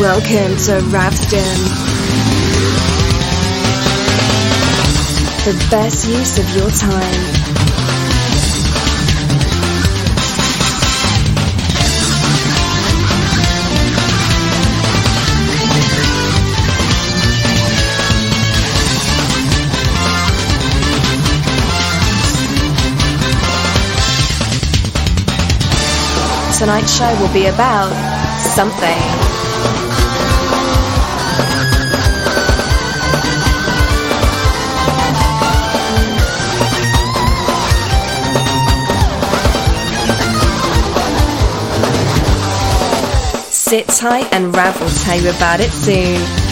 Welcome to Ravsdom. The best use of your time. tonight's show will be about something. Sit tight and Rav will tell you about it soon.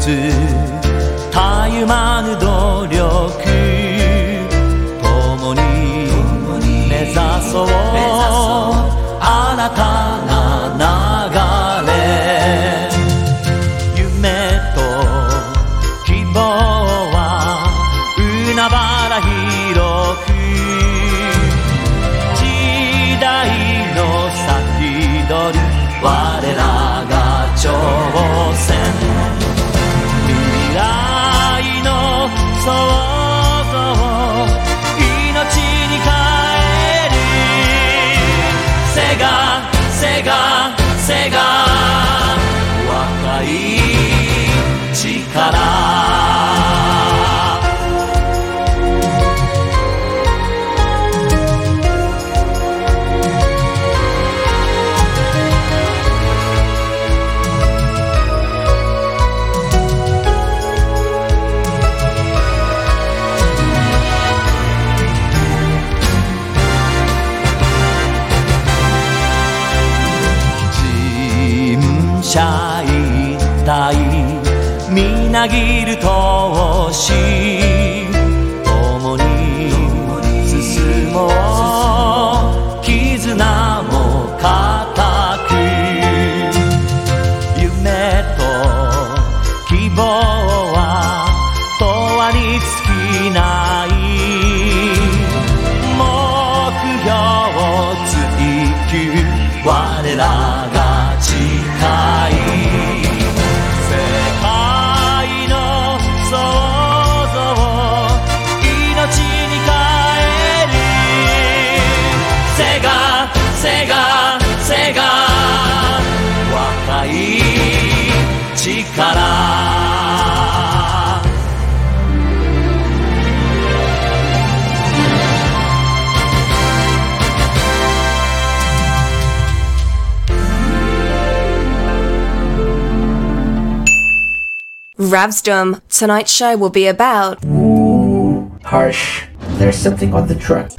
ずたゆまぬど Ravsdom. Tonight's show will be about. Ooh, harsh. There's something on the truck.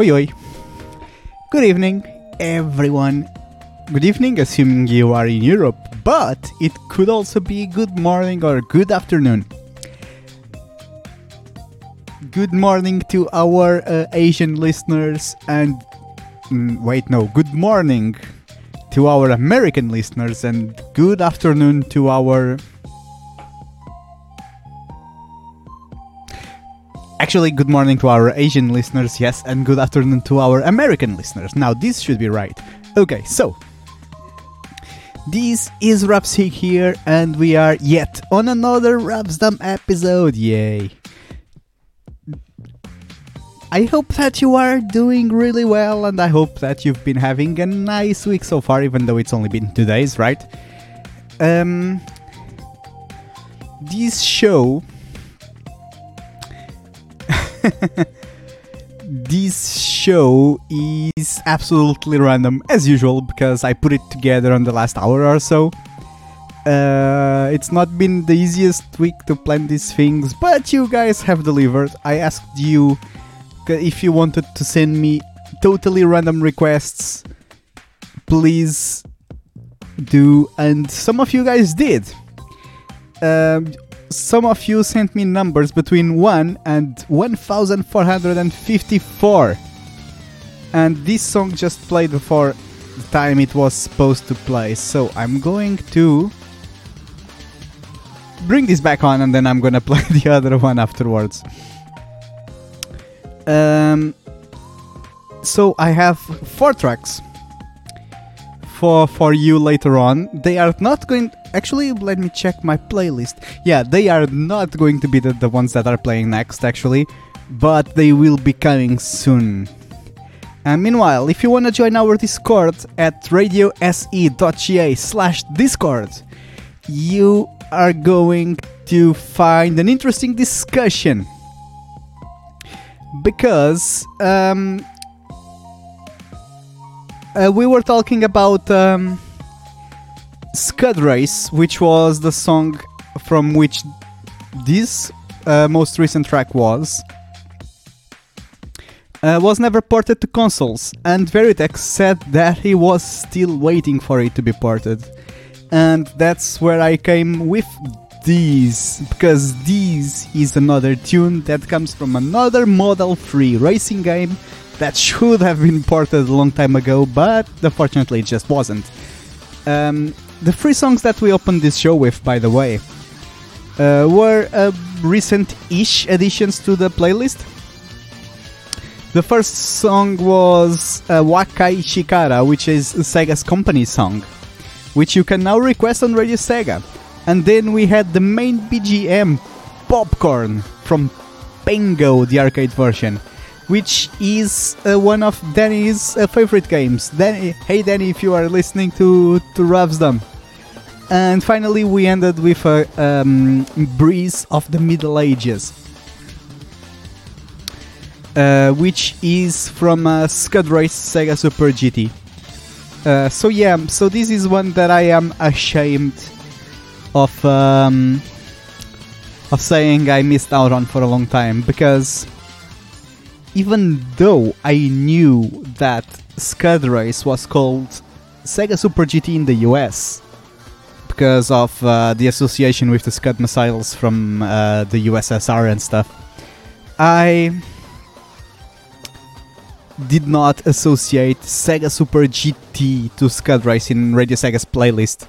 Oi, oi. Good evening, everyone. Good evening, assuming you are in Europe, but it could also be good morning or good afternoon. Good morning to our uh, Asian listeners, and mm, wait, no, good morning to our American listeners, and good afternoon to our Actually, good morning to our Asian listeners, yes, and good afternoon to our American listeners. Now, this should be right. Okay, so. This is Rapsig here, and we are yet on another Ravsdom episode. Yay! I hope that you are doing really well, and I hope that you've been having a nice week so far, even though it's only been two days, right? Um, this show this show is absolutely random as usual because I put it together on the last hour or so. Uh, it's not been the easiest week to plan these things, but you guys have delivered. I asked you if you wanted to send me totally random requests, please do, and some of you guys did. Um, some of you sent me numbers between 1 and 1454. And this song just played before the time it was supposed to play. So I'm going to bring this back on and then I'm gonna play the other one afterwards. Um, so I have four tracks for for you later on. They are not going. Actually, let me check my playlist. Yeah, they are not going to be the, the ones that are playing next. Actually, but they will be coming soon. And meanwhile, if you want to join our Discord at radiose.ga slash Discord, you are going to find an interesting discussion. Because um, uh, we were talking about um, Scud Race, which was the song from which this uh, most recent track was. Uh, was never ported to consoles, and Veritex said that he was still waiting for it to be ported. And that's where I came with these, because this is another tune that comes from another Model 3 racing game that should have been ported a long time ago, but unfortunately it just wasn't. Um, the three songs that we opened this show with, by the way, uh, were uh, recent-ish additions to the playlist. The first song was uh, Wakai Chikara, which is Sega's company song, which you can now request on Radio Sega. And then we had the main BGM, Popcorn, from Pengo, the arcade version, which is uh, one of Danny's uh, favorite games. Danny, hey Danny, if you are listening to to Ravsdom. And finally, we ended with a um, breeze of the Middle Ages, uh, which is from uh, Scud Race Sega Super GT. Uh, so yeah, so this is one that I am ashamed of um, of saying I missed out on for a long time because even though I knew that Scud Race was called Sega Super GT in the US because of uh, the association with the Scud missiles from uh, the USSR and stuff, I did not associate Sega Super GT to Scud Race in Radio Sega's playlist.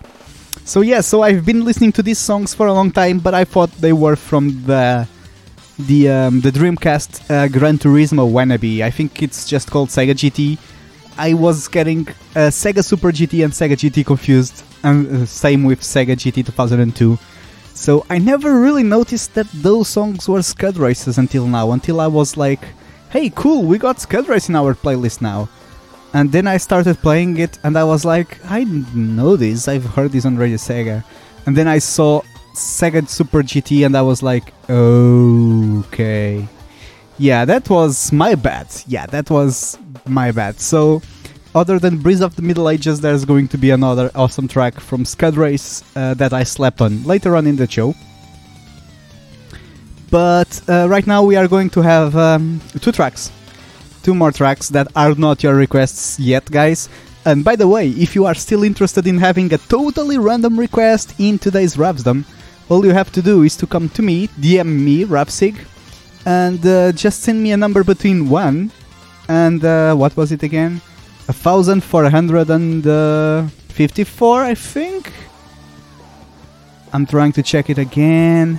So yeah, so I've been listening to these songs for a long time, but I thought they were from the the um, the Dreamcast uh, Gran Turismo wannabe. I think it's just called Sega GT. I was getting uh, Sega Super GT and Sega GT confused, and uh, same with Sega GT 2002. So I never really noticed that those songs were Scud races until now. Until I was like, "Hey, cool, we got Scud race in our playlist now." And then I started playing it, and I was like, "I know this. I've heard this on Radio Sega." And then I saw Sega Super GT, and I was like, okay. Yeah, that was my bad. Yeah, that was my bad. So, other than Breeze of the Middle Ages, there's going to be another awesome track from Scud Race uh, that I slept on later on in the show. But uh, right now we are going to have um, two tracks. two more tracks that are not your requests yet, guys. And by the way, if you are still interested in having a totally random request in today's Ravsdom, all you have to do is to come to me, DM me, Rapsig, and uh, just send me a number between 1 and uh, what was it again? 1454, I think? I'm trying to check it again.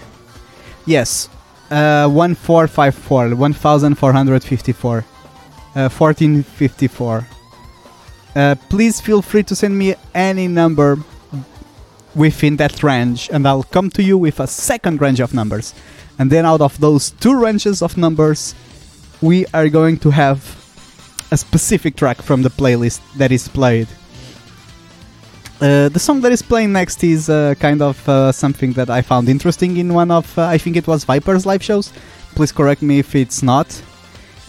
Yes, uh, 1454, 1454, uh, 1454. Uh, please feel free to send me any number within that range, and I'll come to you with a second range of numbers. And then out of those two ranges of numbers, we are going to have a specific track from the playlist that is played. Uh, the song that is playing next is uh, kind of uh, something that I found interesting in one of, uh, I think it was Viper's live shows. Please correct me if it's not.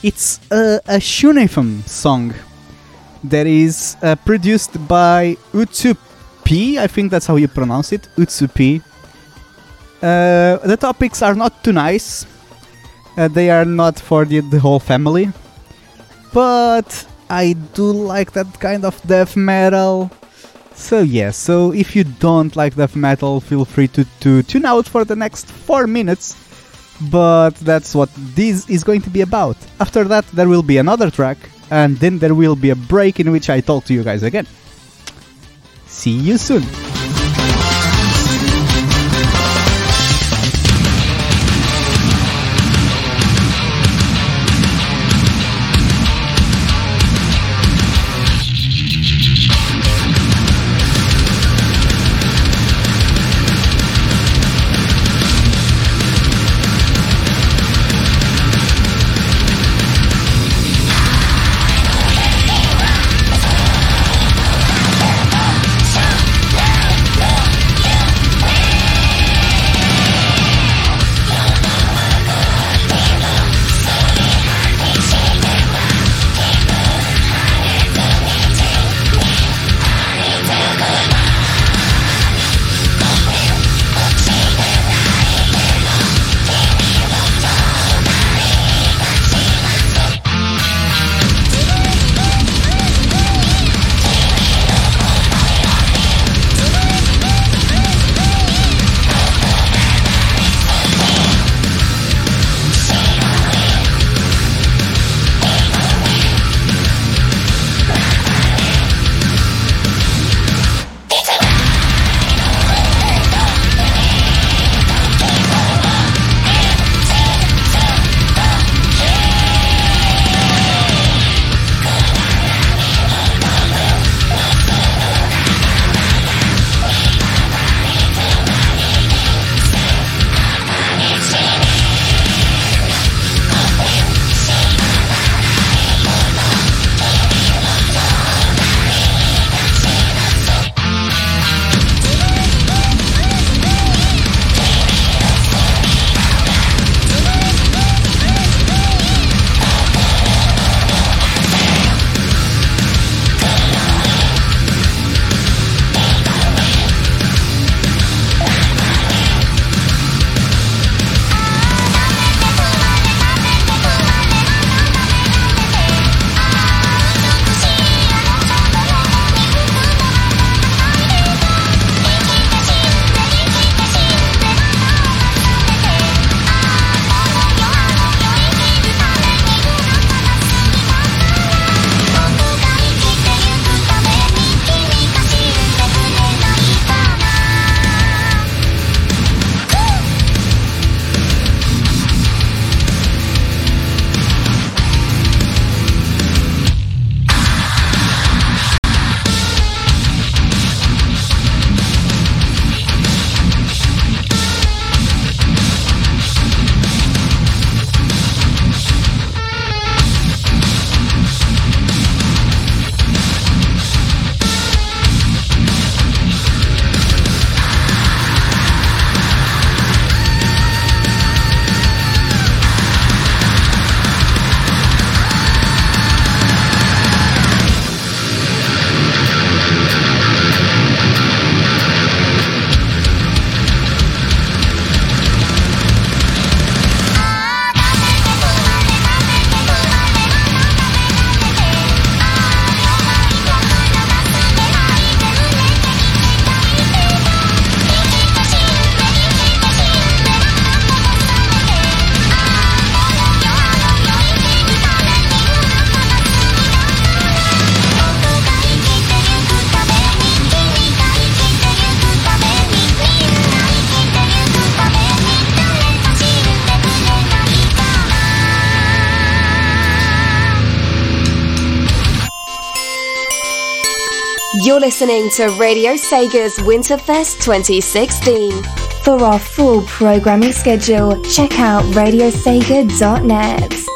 It's a, Shunifem song that is uh, produced by Utsup, I think that's how you pronounce it, Utsup. Uh, the topics are not too nice. Uh, they are not for the, the whole family. But I do like that kind of death metal. So yeah, so if you don't like death metal, feel free to, to tune out for the next 4 minutes. But that's what this is going to be about. After that, there will be another track, and then there will be a break in which I talk to you guys again. See you soon! Listening to Radio Sega's Winterfest 2016. For our full programming schedule, check out radiosega.net.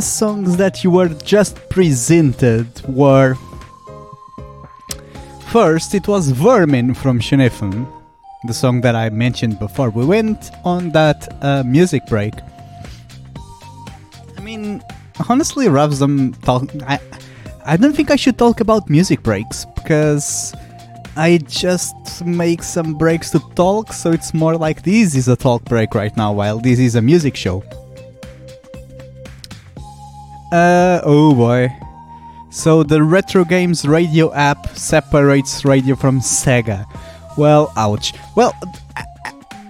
the songs that you were just presented were first it was vermin from Shinefun the song that i mentioned before. We went on that uh, music break. I mean honestly Ravsam talk I, I don't think i should talk about music breaks because i just make some breaks to talk so it's more like this is a talk break right now while this is a music show uh, oh boy. So the Retro Games radio app separates radio from Sega. Well, ouch. Well,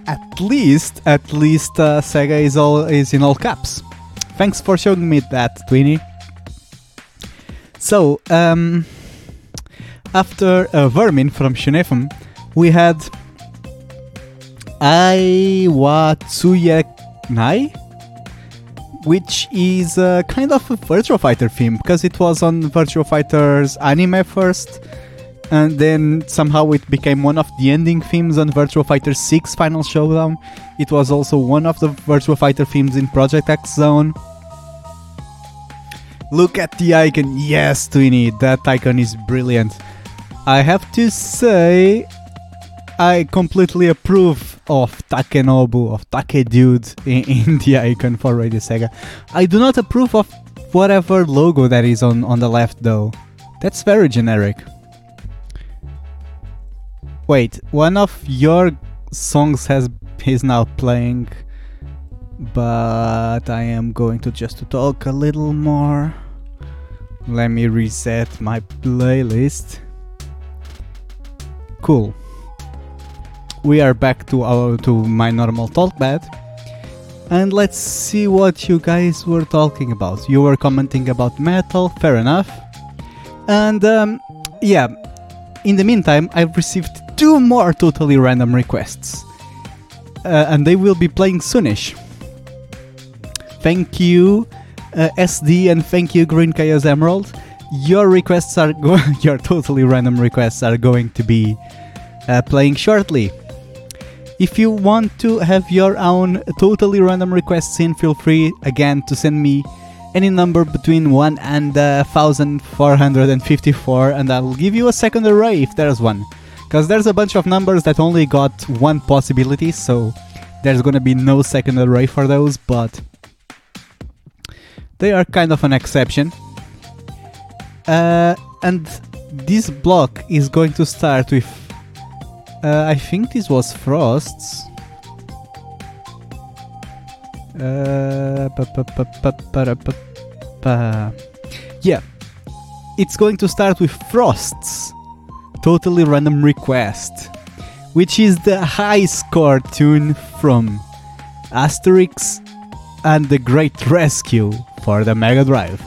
at least, at least uh, Sega is all is in all caps. Thanks for showing me that, Tweenie. So, um, after uh, Vermin from Shunefum, we had Aiwatsuya Nai, which is uh, kind of a Virtua Fighter theme because it was on Virtua Fighter's anime first, and then somehow it became one of the ending themes on Virtua Fighter 6 Final Showdown. It was also one of the Virtua Fighter themes in Project X Zone. Look at the icon. Yes, Twinny, that icon is brilliant. I have to say, I completely approve of Takenobu, of Take Dude in, in the icon for Radio Sega. I do not approve of whatever logo that is on, on the left though. That's very generic. Wait, one of your songs has is now playing, but I am going to just to talk a little more. Let me reset my playlist. Cool. We are back to our to my normal talk bed And let's see what you guys were talking about. You were commenting about metal, fair enough. And um, yeah, in the meantime, I've received two more totally random requests. Uh, and they will be playing soonish. Thank you, uh, SD, and thank you, Green Chaos Emerald. Your requests are go- your totally random requests are going to be uh, playing shortly. If you want to have your own totally random requests in, feel free again to send me any number between 1 and uh, 1454 and I'll give you a second array if there's one. Because there's a bunch of numbers that only got one possibility, so there's gonna be no second array for those, but they are kind of an exception. Uh, and this block is going to start with uh, I think this was Frost's. Uh. Yeah, it's going to start with Frost's totally random request, which is the high score tune from Asterix and the Great Rescue for the Mega Drive.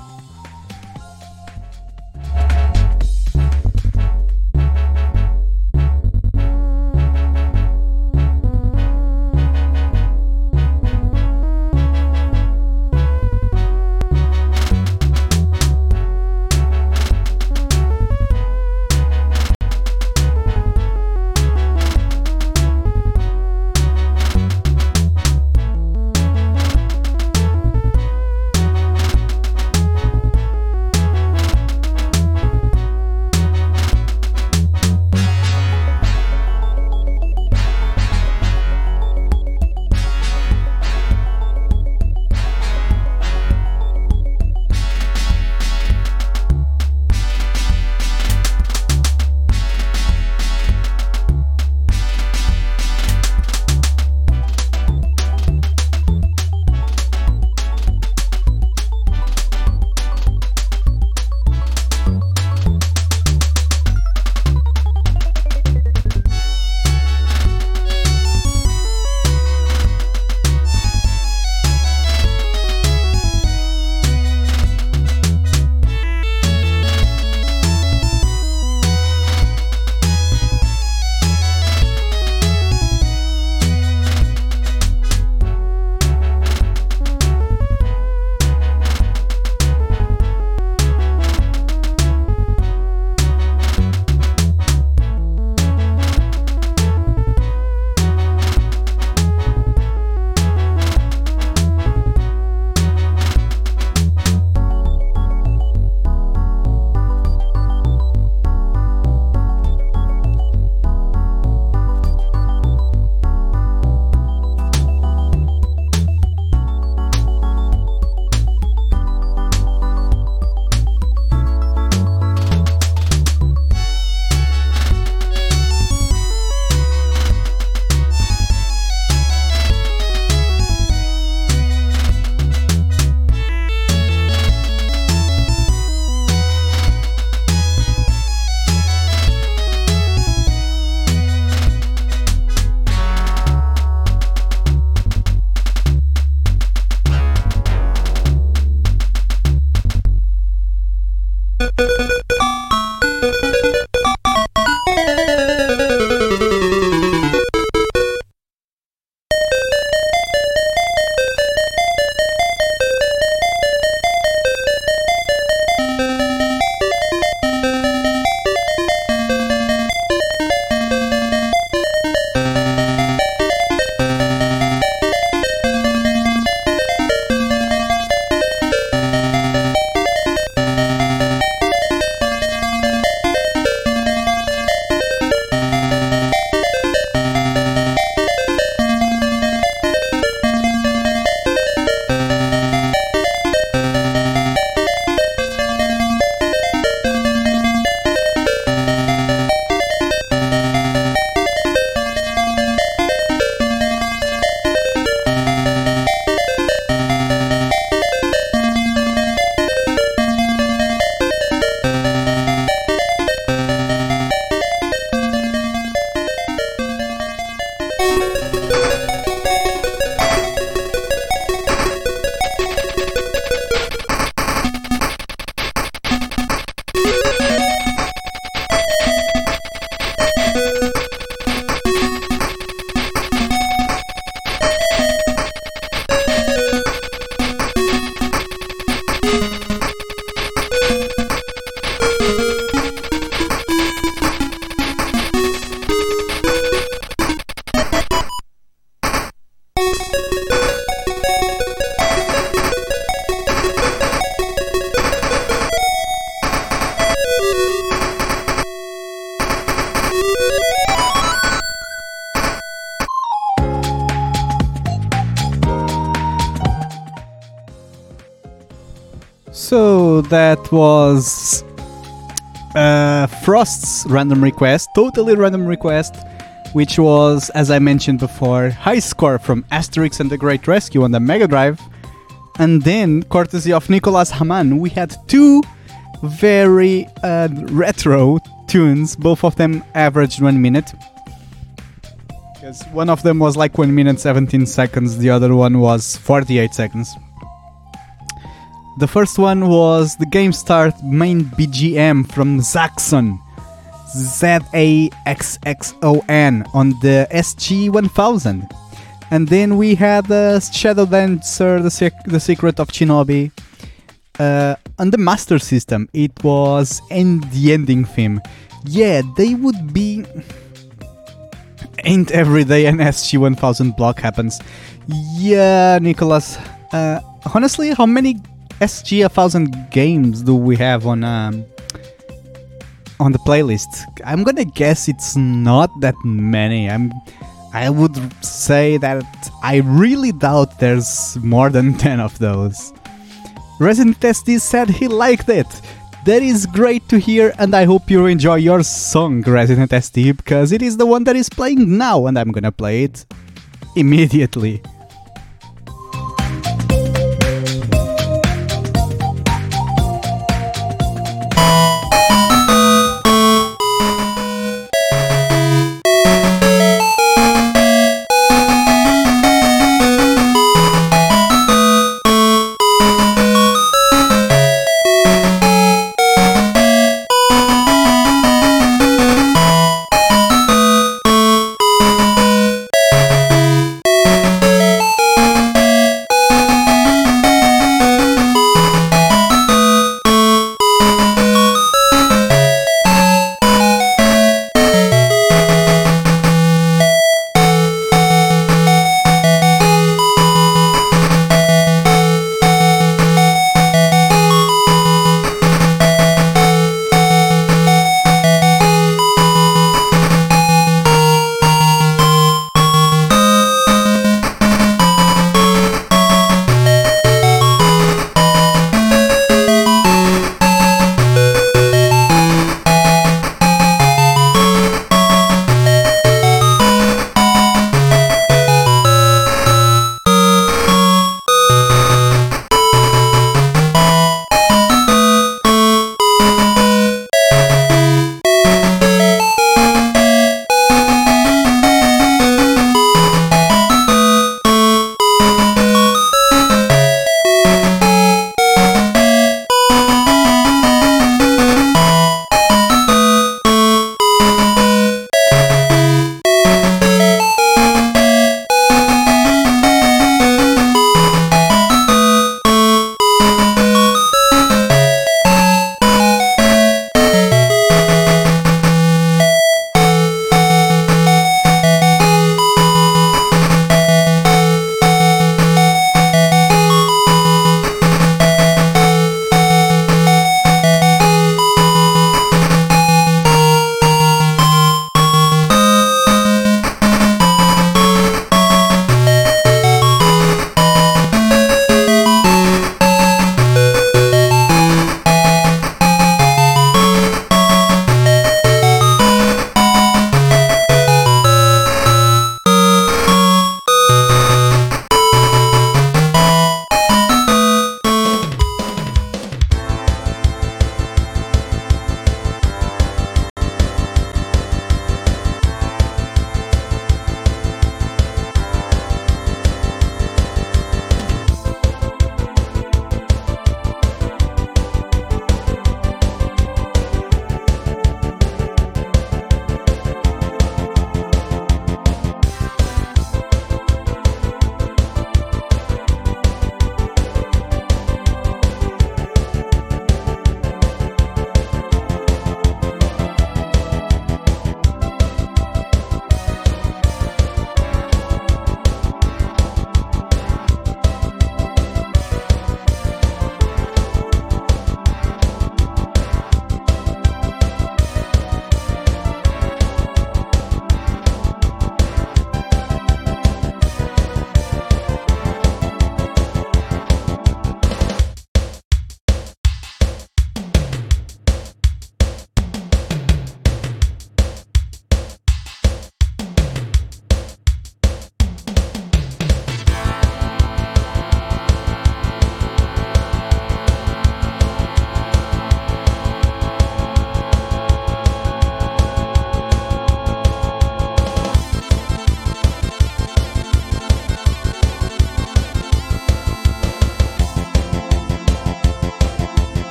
Was uh, Frost's random request, totally random request, which was, as I mentioned before, high score from Asterix and the Great Rescue on the Mega Drive. And then, courtesy of Nicolas Hamann, we had two very uh, retro tunes, both of them averaged one minute. Because one of them was like 1 minute 17 seconds, the other one was 48 seconds. The first one was the Game Start main BGM from Zaxxon. Z A X X O N on the SG 1000. And then we had the Shadow Dancer, the, Sec- the Secret of Shinobi. Uh, on the Master System, it was in the ending theme. Yeah, they would be. Ain't every day an SG 1000 block happens. Yeah, Nicholas. Uh, honestly, how many SG 1000 games do we have on um, on the playlist? I'm gonna guess it's not that many. I'm I would say that I really doubt there's more than 10 of those. Resident SD said he liked it. That is great to hear, and I hope you enjoy your song, Resident SD, because it is the one that is playing now, and I'm gonna play it immediately.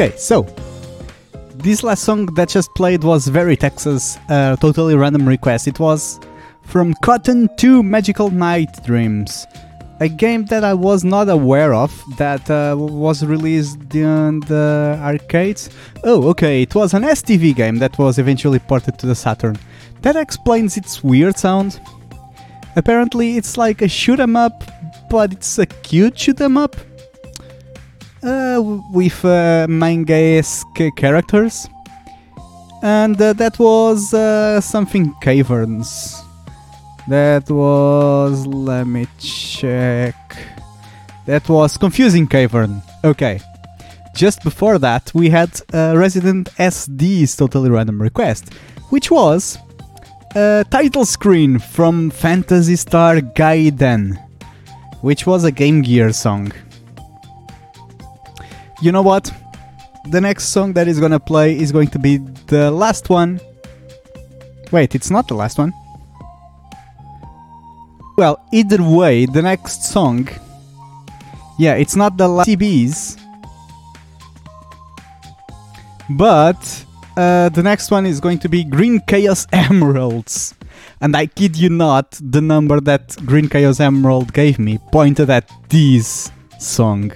Okay, so this last song that just played was Veritex's, uh, totally random request. It was from Cotton 2 Magical Night Dreams, a game that I was not aware of that uh, was released in the arcades. Oh, okay, it was an STV game that was eventually ported to the Saturn. That explains its weird sound. Apparently, it's like a shoot 'em up, but it's a cute shoot 'em up with uh, manga-esque characters. And uh, that was uh, something caverns. That was. Let me check. That was Confusing Cavern. Okay. Just before that, we had uh, Resident SD's Totally Random Request, which was a title screen from Phantasy Star Gaiden, which was a Game Gear song. You know what? The next song that is gonna play is going to be the last one. Wait, it's not the last one. Well, either way, the next song. Yeah, it's not the last TBs. But uh, the next one is going to be Green Chaos Emeralds. And I kid you not, the number that Green Chaos Emerald gave me pointed at this song.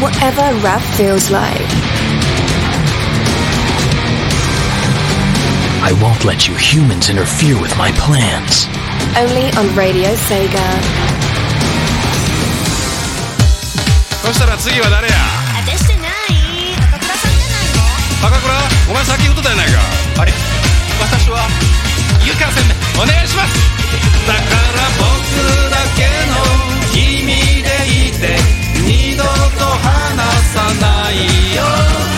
Whatever rap feels like. I won't let you humans interfere with my plans. Only on Radio Sega. そしたら次は誰や私じゃない高倉さんじゃないの高倉お前先言うとったやないかあれ私は湯川先生お願いしますだから僕だけのて二度と離さないよ。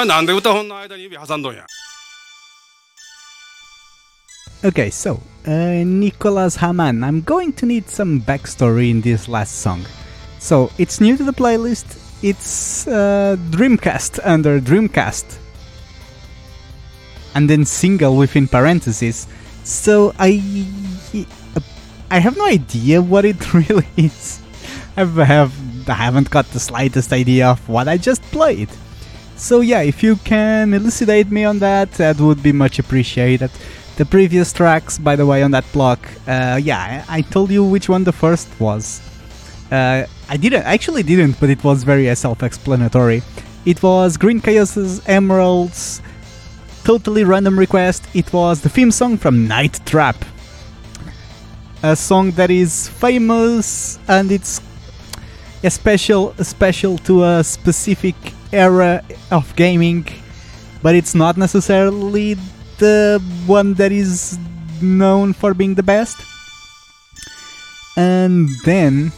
前なんで歌本の間に指挟んどんや Okay, so, uh, Nicolas Haman, I'm going to need some backstory in this last song. So, it's new to the playlist, it's uh, Dreamcast under Dreamcast. And then single within parentheses. So, I. I have no idea what it really is. I have I haven't got the slightest idea of what I just played. So yeah, if you can elucidate me on that, that would be much appreciated. The previous tracks, by the way, on that block, uh, yeah, I, I told you which one the first was. Uh, I didn't, actually didn't, but it was very self-explanatory. It was Green Chaos's Emeralds, totally random request. It was the theme song from Night Trap, a song that is famous and it's a special, special to a specific era of gaming, but it's not necessarily the one that is known for being the best. And then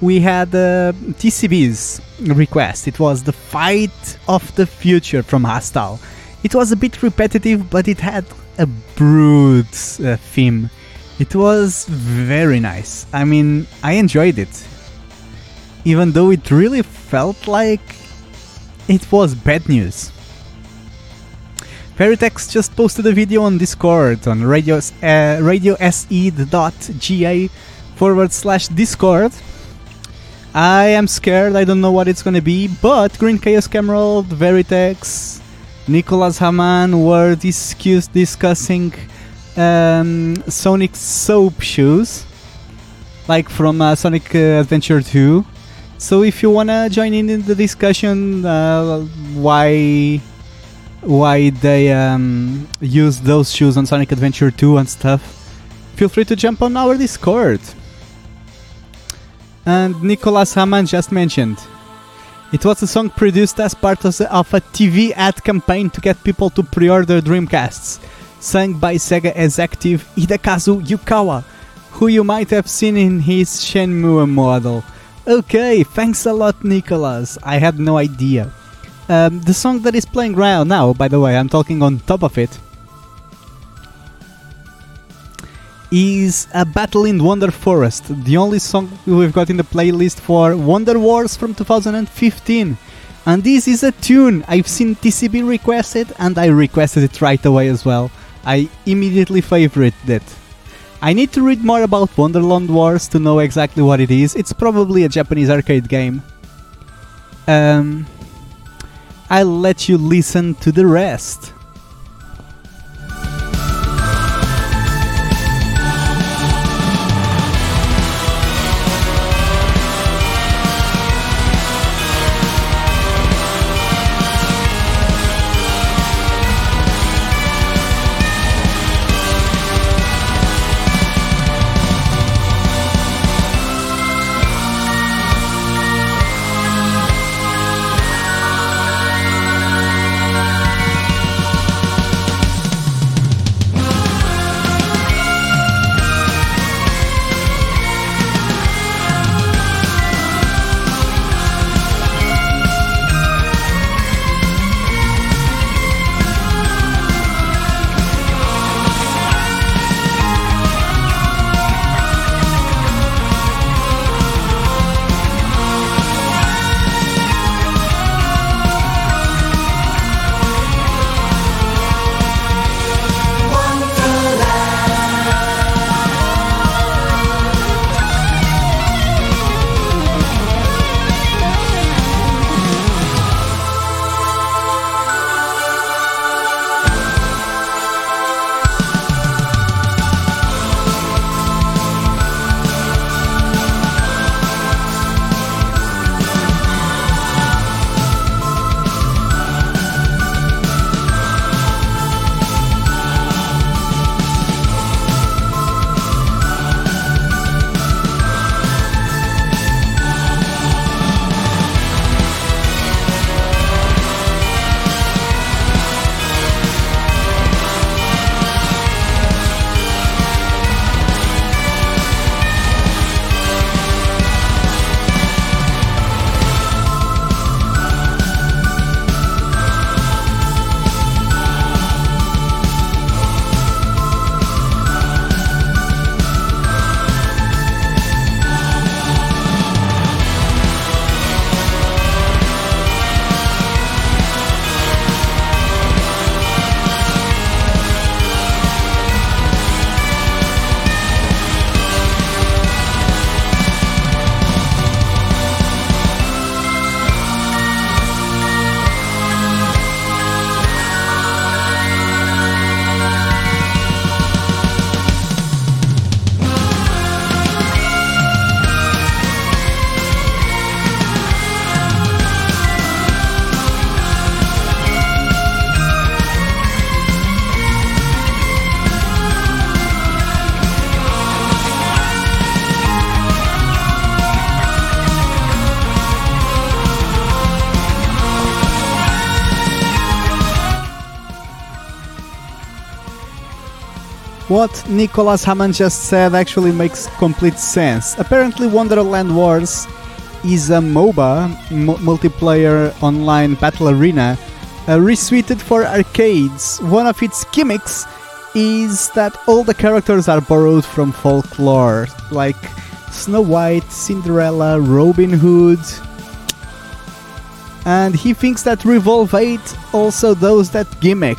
we had uh, TCB's request. It was the Fight of the Future from Hostile. It was a bit repetitive, but it had a brood uh, theme. It was very nice. I mean, I enjoyed it. Even though it really felt like it was bad news. Veritex just posted a video on Discord on radio, uh, radiose.ga forward slash Discord. I am scared, I don't know what it's gonna be, but Green Chaos Emerald, Veritex, Nicolas Haman were discuss- discussing um, Sonic soap shoes, like from uh, Sonic uh, Adventure 2. So if you wanna join in in the discussion, uh, why why they um, use those shoes on Sonic Adventure 2 and stuff, feel free to jump on our Discord. And Nicolas Haman just mentioned. It was a song produced as part of, the, of a TV ad campaign to get people to pre-order Dreamcasts, sung by Sega executive Hidekazu Yukawa, who you might have seen in his Shenmue model. Okay, thanks a lot, Nicolas. I had no idea. Um, the song that is playing right now, by the way, I'm talking on top of it, is a Battle in Wonder Forest, the only song we've got in the playlist for Wonder Wars from 2015. And this is a tune I've seen TCB requested, and I requested it right away as well. I immediately favorited it. I need to read more about Wonderland Wars to know exactly what it is. It's probably a Japanese arcade game. Um, I'll let you listen to the rest. What Nicholas Hammond just said actually makes complete sense. Apparently, Wonderland Wars is a MOBA, m- multiplayer online battle arena, uh, resuited for arcades. One of its gimmicks is that all the characters are borrowed from folklore, like Snow White, Cinderella, Robin Hood. And he thinks that Revolve 8 also does that gimmick.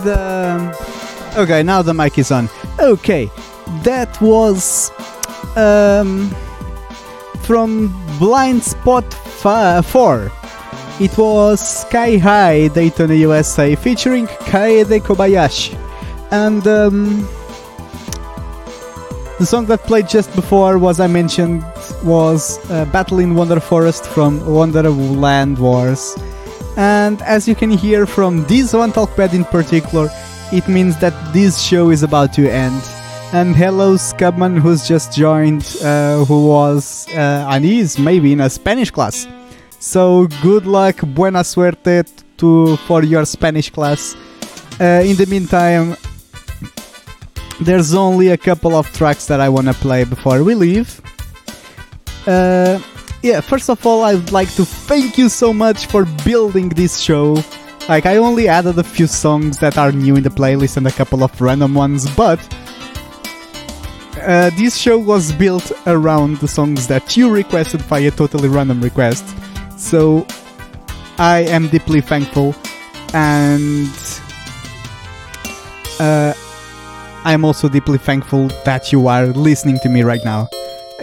Um, okay, now the mic is on. Okay, that was um, from Blind Spot fi- 4. It was Sky High Daytona USA featuring Kaede Kobayashi. And um, the song that played just before was I mentioned was uh, Battle in Wonder Forest from Wonderland Wars. And as you can hear from this one talkpad in particular, it means that this show is about to end. And hello, Scubman, who's just joined, uh, who was uh, and is maybe in a Spanish class. So good luck, buena suerte to for your Spanish class. Uh, in the meantime, there's only a couple of tracks that I want to play before we leave. Uh, yeah, first of all, I would like to thank you so much for building this show. Like, I only added a few songs that are new in the playlist and a couple of random ones, but uh, this show was built around the songs that you requested via totally random request. So, I am deeply thankful, and uh, I'm also deeply thankful that you are listening to me right now.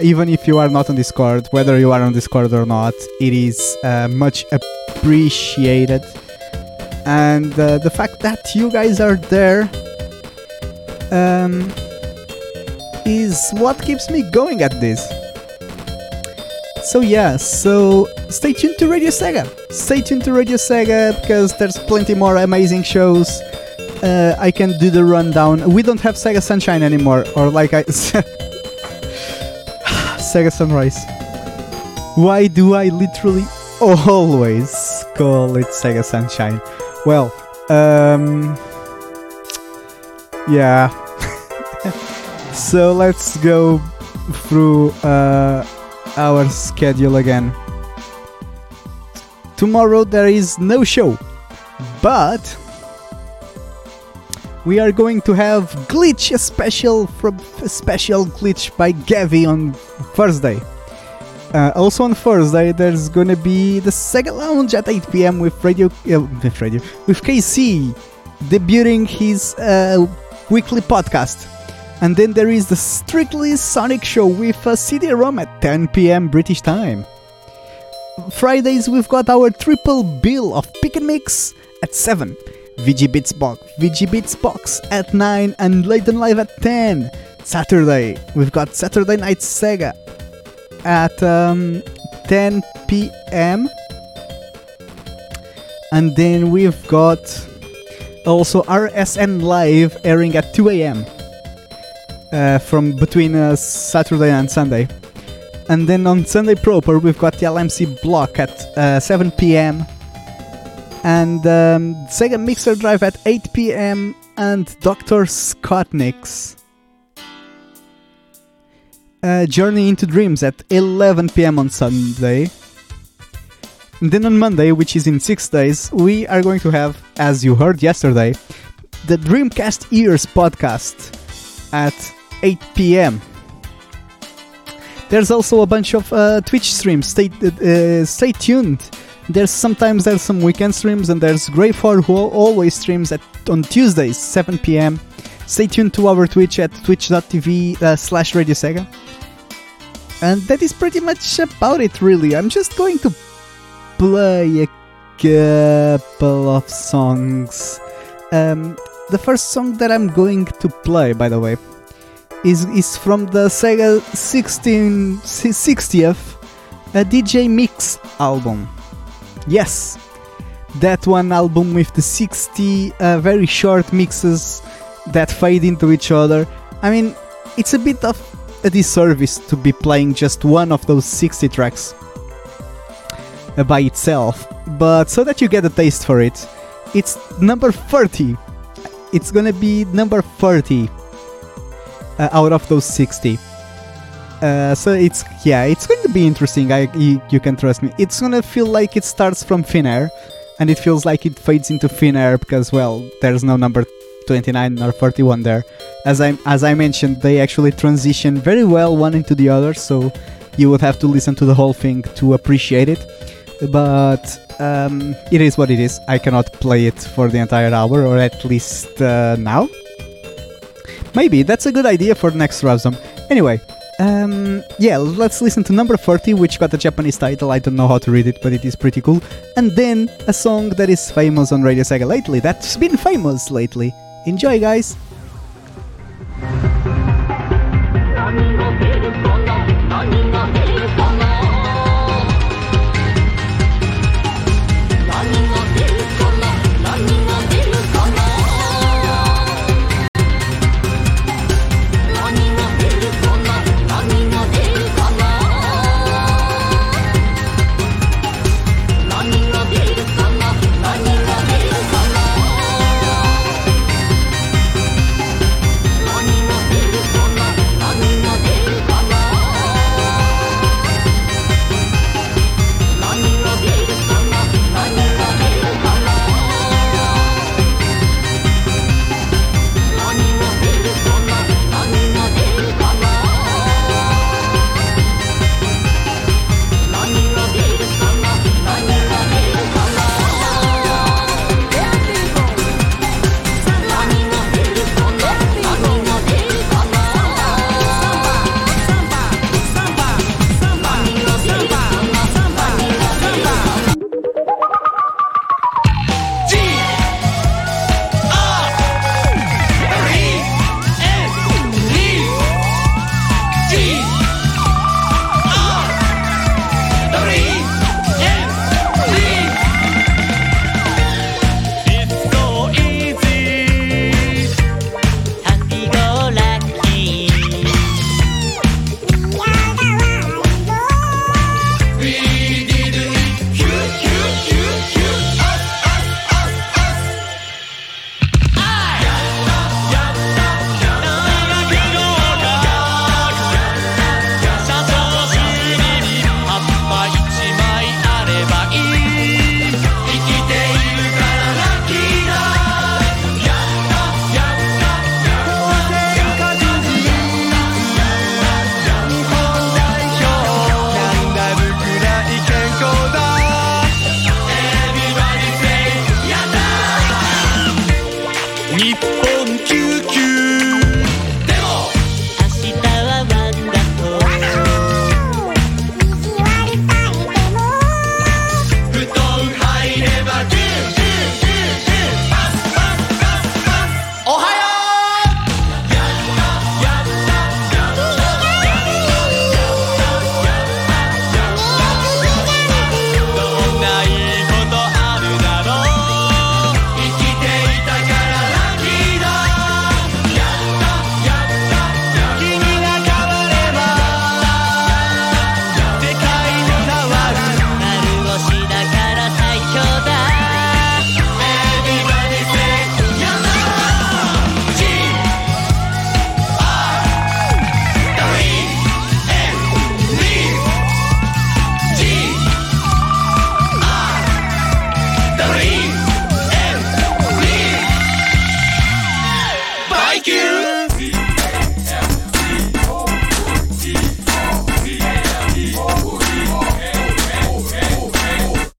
Even if you are not on Discord, whether you are on Discord or not, it is uh, much appreciated. And uh, the fact that you guys are there um, is what keeps me going at this. So yeah, so stay tuned to Radio Sega. Stay tuned to Radio Sega because there's plenty more amazing shows. Uh, I can do the rundown. We don't have Sega Sunshine anymore, or like I Sega Sunrise. Why do I literally always call it Sega Sunshine? Well, um, yeah. so let's go through uh, our schedule again. Tomorrow there is no show, but we are going to have glitch a special from special glitch by Gavi on Thursday. Uh, also on Thursday, there's gonna be the Sega Lounge at 8 p.m. with radio, uh, with radio, with KC debuting his uh, weekly podcast. And then there is the Strictly Sonic Show with a CD-ROM at 10 p.m. British time. Fridays we've got our triple bill of Pick and Mix at 7, VG Beats Box, VG Beats Box at 9, and Leighton Live at 10. Saturday we've got Saturday Night Sega at um, 10 p.m. And then we've got also RSN Live airing at 2 a.m. Uh, from between uh, Saturday and Sunday. And then on Sunday proper, we've got the LMC block at uh, 7 p.m. And um, Sega Mixer Drive at 8 p.m. And Dr. Scottnick's uh, Journey into Dreams at 11 p.m. on Sunday. And then on Monday, which is in six days, we are going to have, as you heard yesterday, the Dreamcast Ears podcast at 8 p.m. There's also a bunch of uh, Twitch streams. Stay uh, stay tuned. There's sometimes there's some weekend streams, and there's Greyford who always streams at on Tuesdays 7 p.m. Stay tuned to our Twitch at twitch.tv uh, slash Radio Sega. And that is pretty much about it, really. I'm just going to play a couple of songs. Um, the first song that I'm going to play, by the way, is is from the Sega 16 60th a DJ Mix album. Yes, that one album with the 60 uh, very short mixes that fade into each other. I mean, it's a bit of a disservice to be playing just one of those 60 tracks uh, by itself, but so that you get a taste for it, it's number 30. It's gonna be number 30 uh, out of those 60. Uh, so it's yeah, it's going to be interesting. I you, you can trust me. It's gonna feel like it starts from thin air, and it feels like it fades into thin air because well, there's no number 29 or 41 there. As I as I mentioned, they actually transition very well one into the other, so you would have to listen to the whole thing to appreciate it. But um, it is what it is. I cannot play it for the entire hour, or at least uh, now. Maybe that's a good idea for next Ravsdom. Anyway, um, yeah, let's listen to number 40, which got a Japanese title. I don't know how to read it, but it is pretty cool. And then a song that is famous on Radio Sega lately, that's been famous lately. Enjoy, guys!